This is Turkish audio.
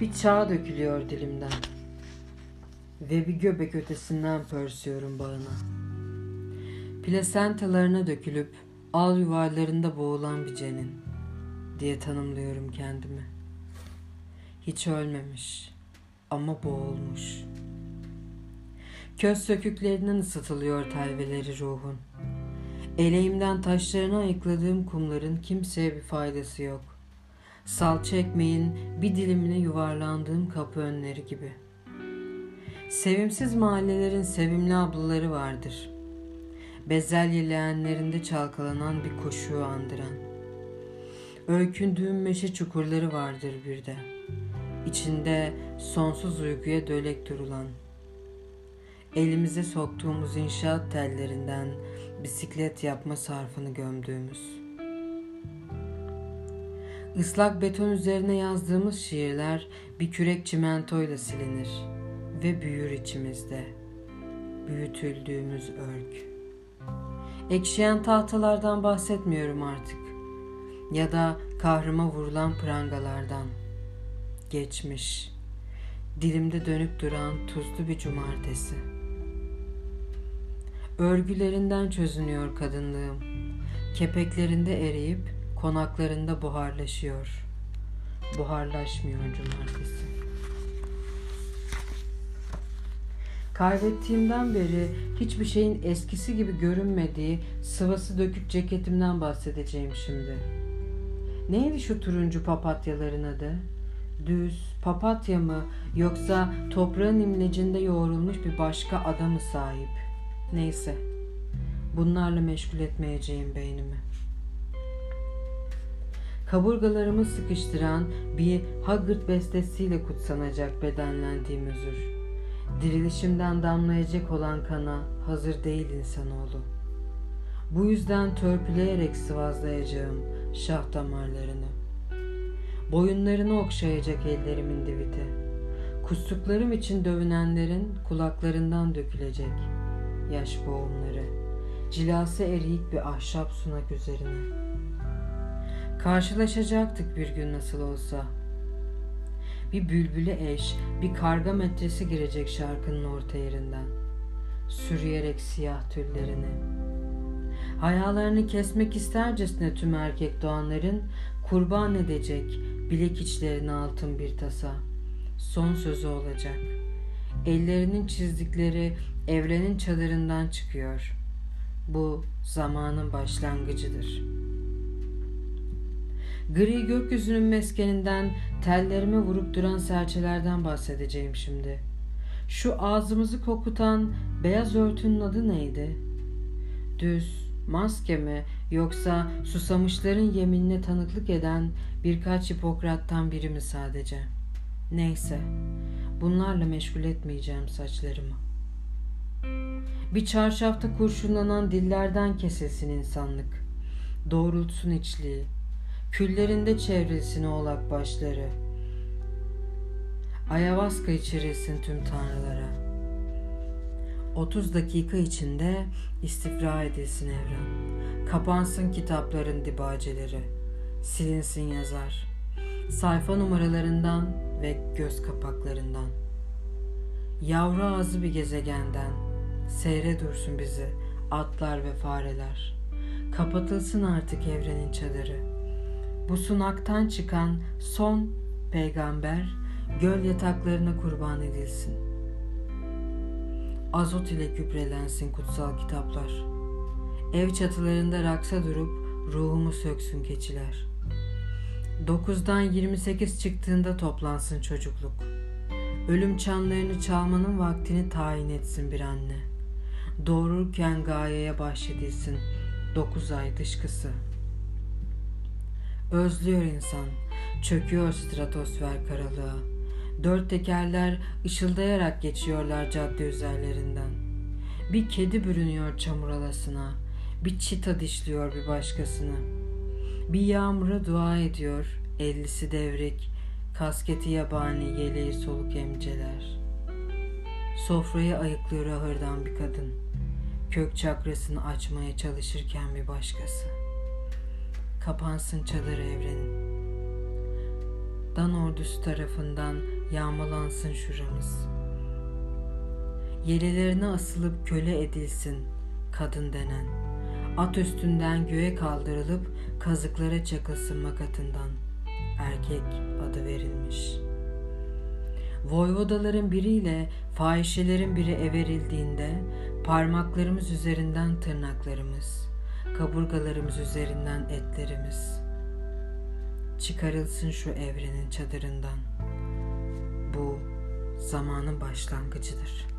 Bir çağ dökülüyor dilimden. Ve bir göbek ötesinden pörsüyorum bağına. Plasentalarına dökülüp al yuvarlarında boğulan bir cenin diye tanımlıyorum kendimi. Hiç ölmemiş ama boğulmuş. Köz söküklerinden ısıtılıyor telveleri ruhun. Eleğimden taşlarına ayıkladığım kumların kimseye bir faydası yok. Salça ekmeğin bir dilimine yuvarlandığım kapı önleri gibi. Sevimsiz mahallelerin sevimli ablaları vardır. Bezelye leğenlerinde çalkalanan bir koşuyu andıran. Öykündüğüm meşe çukurları vardır bir de. İçinde sonsuz uykuya dölek durulan. Elimize soktuğumuz inşaat tellerinden bisiklet yapma sarfını gömdüğümüz. Islak beton üzerine yazdığımız şiirler bir kürek çimentoyla silinir ve büyür içimizde. Büyütüldüğümüz örg. Ekşiyen tahtalardan bahsetmiyorum artık. Ya da kahrıma vurulan prangalardan. Geçmiş. Dilimde dönüp duran tuzlu bir cumartesi. Örgülerinden çözünüyor kadınlığım. Kepeklerinde eriyip konaklarında buharlaşıyor. Buharlaşmıyor cumartesi. Kaybettiğimden beri hiçbir şeyin eskisi gibi görünmediği sıvası dökük ceketimden bahsedeceğim şimdi. Neydi şu turuncu papatyaların adı? Düz, papatya mı yoksa toprağın imlecinde yoğrulmuş bir başka ada mı sahip? Neyse, bunlarla meşgul etmeyeceğim beynimi. Kaburgalarımı sıkıştıran bir Haggard bestesiyle kutsanacak bedenlendiğim özür. Dirilişimden damlayacak olan kana hazır değil insanoğlu. Bu yüzden törpüleyerek sıvazlayacağım şah damarlarını. Boyunlarını okşayacak ellerimin diviti. Kustuklarım için dövünenlerin kulaklarından dökülecek yaş boğumları. Cilası eriyik bir ahşap sunak üzerine. Karşılaşacaktık bir gün nasıl olsa.'' bir bülbüle eş, bir karga metresi girecek şarkının orta yerinden. Sürüyerek siyah tüllerini. Hayalarını kesmek istercesine tüm erkek doğanların kurban edecek bilek içlerine altın bir tasa. Son sözü olacak. Ellerinin çizdikleri evrenin çadırından çıkıyor. Bu zamanın başlangıcıdır.'' Gri gökyüzünün meskeninden tellerime vurup duran serçelerden bahsedeceğim şimdi. Şu ağzımızı kokutan beyaz örtünün adı neydi? Düz, maske mi yoksa susamışların yeminine tanıklık eden birkaç Hipokrat'tan biri mi sadece? Neyse, bunlarla meşgul etmeyeceğim saçlarımı. Bir çarşafta kurşunlanan dillerden kesilsin insanlık. Doğrultsun içliği Küllerinde çevrilsin oğlak başları. Ayavaska içirilsin tüm tanrılara. 30 dakika içinde istifra edilsin evren. Kapansın kitapların dibaceleri. Silinsin yazar. Sayfa numaralarından ve göz kapaklarından. Yavru ağzı bir gezegenden. Seyre dursun bizi atlar ve fareler. Kapatılsın artık evrenin çadırı.'' Bu sunaktan çıkan son peygamber göl yataklarına kurban edilsin. Azot ile gübrelensin kutsal kitaplar. Ev çatılarında raksa durup ruhumu söksün keçiler. Dokuzdan 28 çıktığında toplansın çocukluk. Ölüm çanlarını çalmanın vaktini tayin etsin bir anne. Doğururken gayeye bahşedilsin dokuz ay dışkısı.'' Özlüyor insan. Çöküyor stratosfer karalığa. Dört tekerler ışıldayarak geçiyorlar cadde üzerlerinden. Bir kedi bürünüyor çamur alasına. Bir çita dişliyor bir başkasını. Bir yağmura dua ediyor. Ellisi devrek. Kasketi yabani, yeleği soluk emceler. Sofrayı ayıklıyor ahırdan bir kadın. Kök çakrasını açmaya çalışırken bir başkası. Kapansın çadır evrenin. Dan ordusu tarafından yağmalansın şuramız. Yelelerine asılıp köle edilsin kadın denen. At üstünden göğe kaldırılıp kazıklara çakılsın makatından. Erkek adı verilmiş. Voyvodaların biriyle fahişelerin biri everildiğinde parmaklarımız üzerinden tırnaklarımız, kaburgalarımız üzerinden etlerimiz çıkarılsın şu evrenin çadırından. Bu zamanın başlangıcıdır.''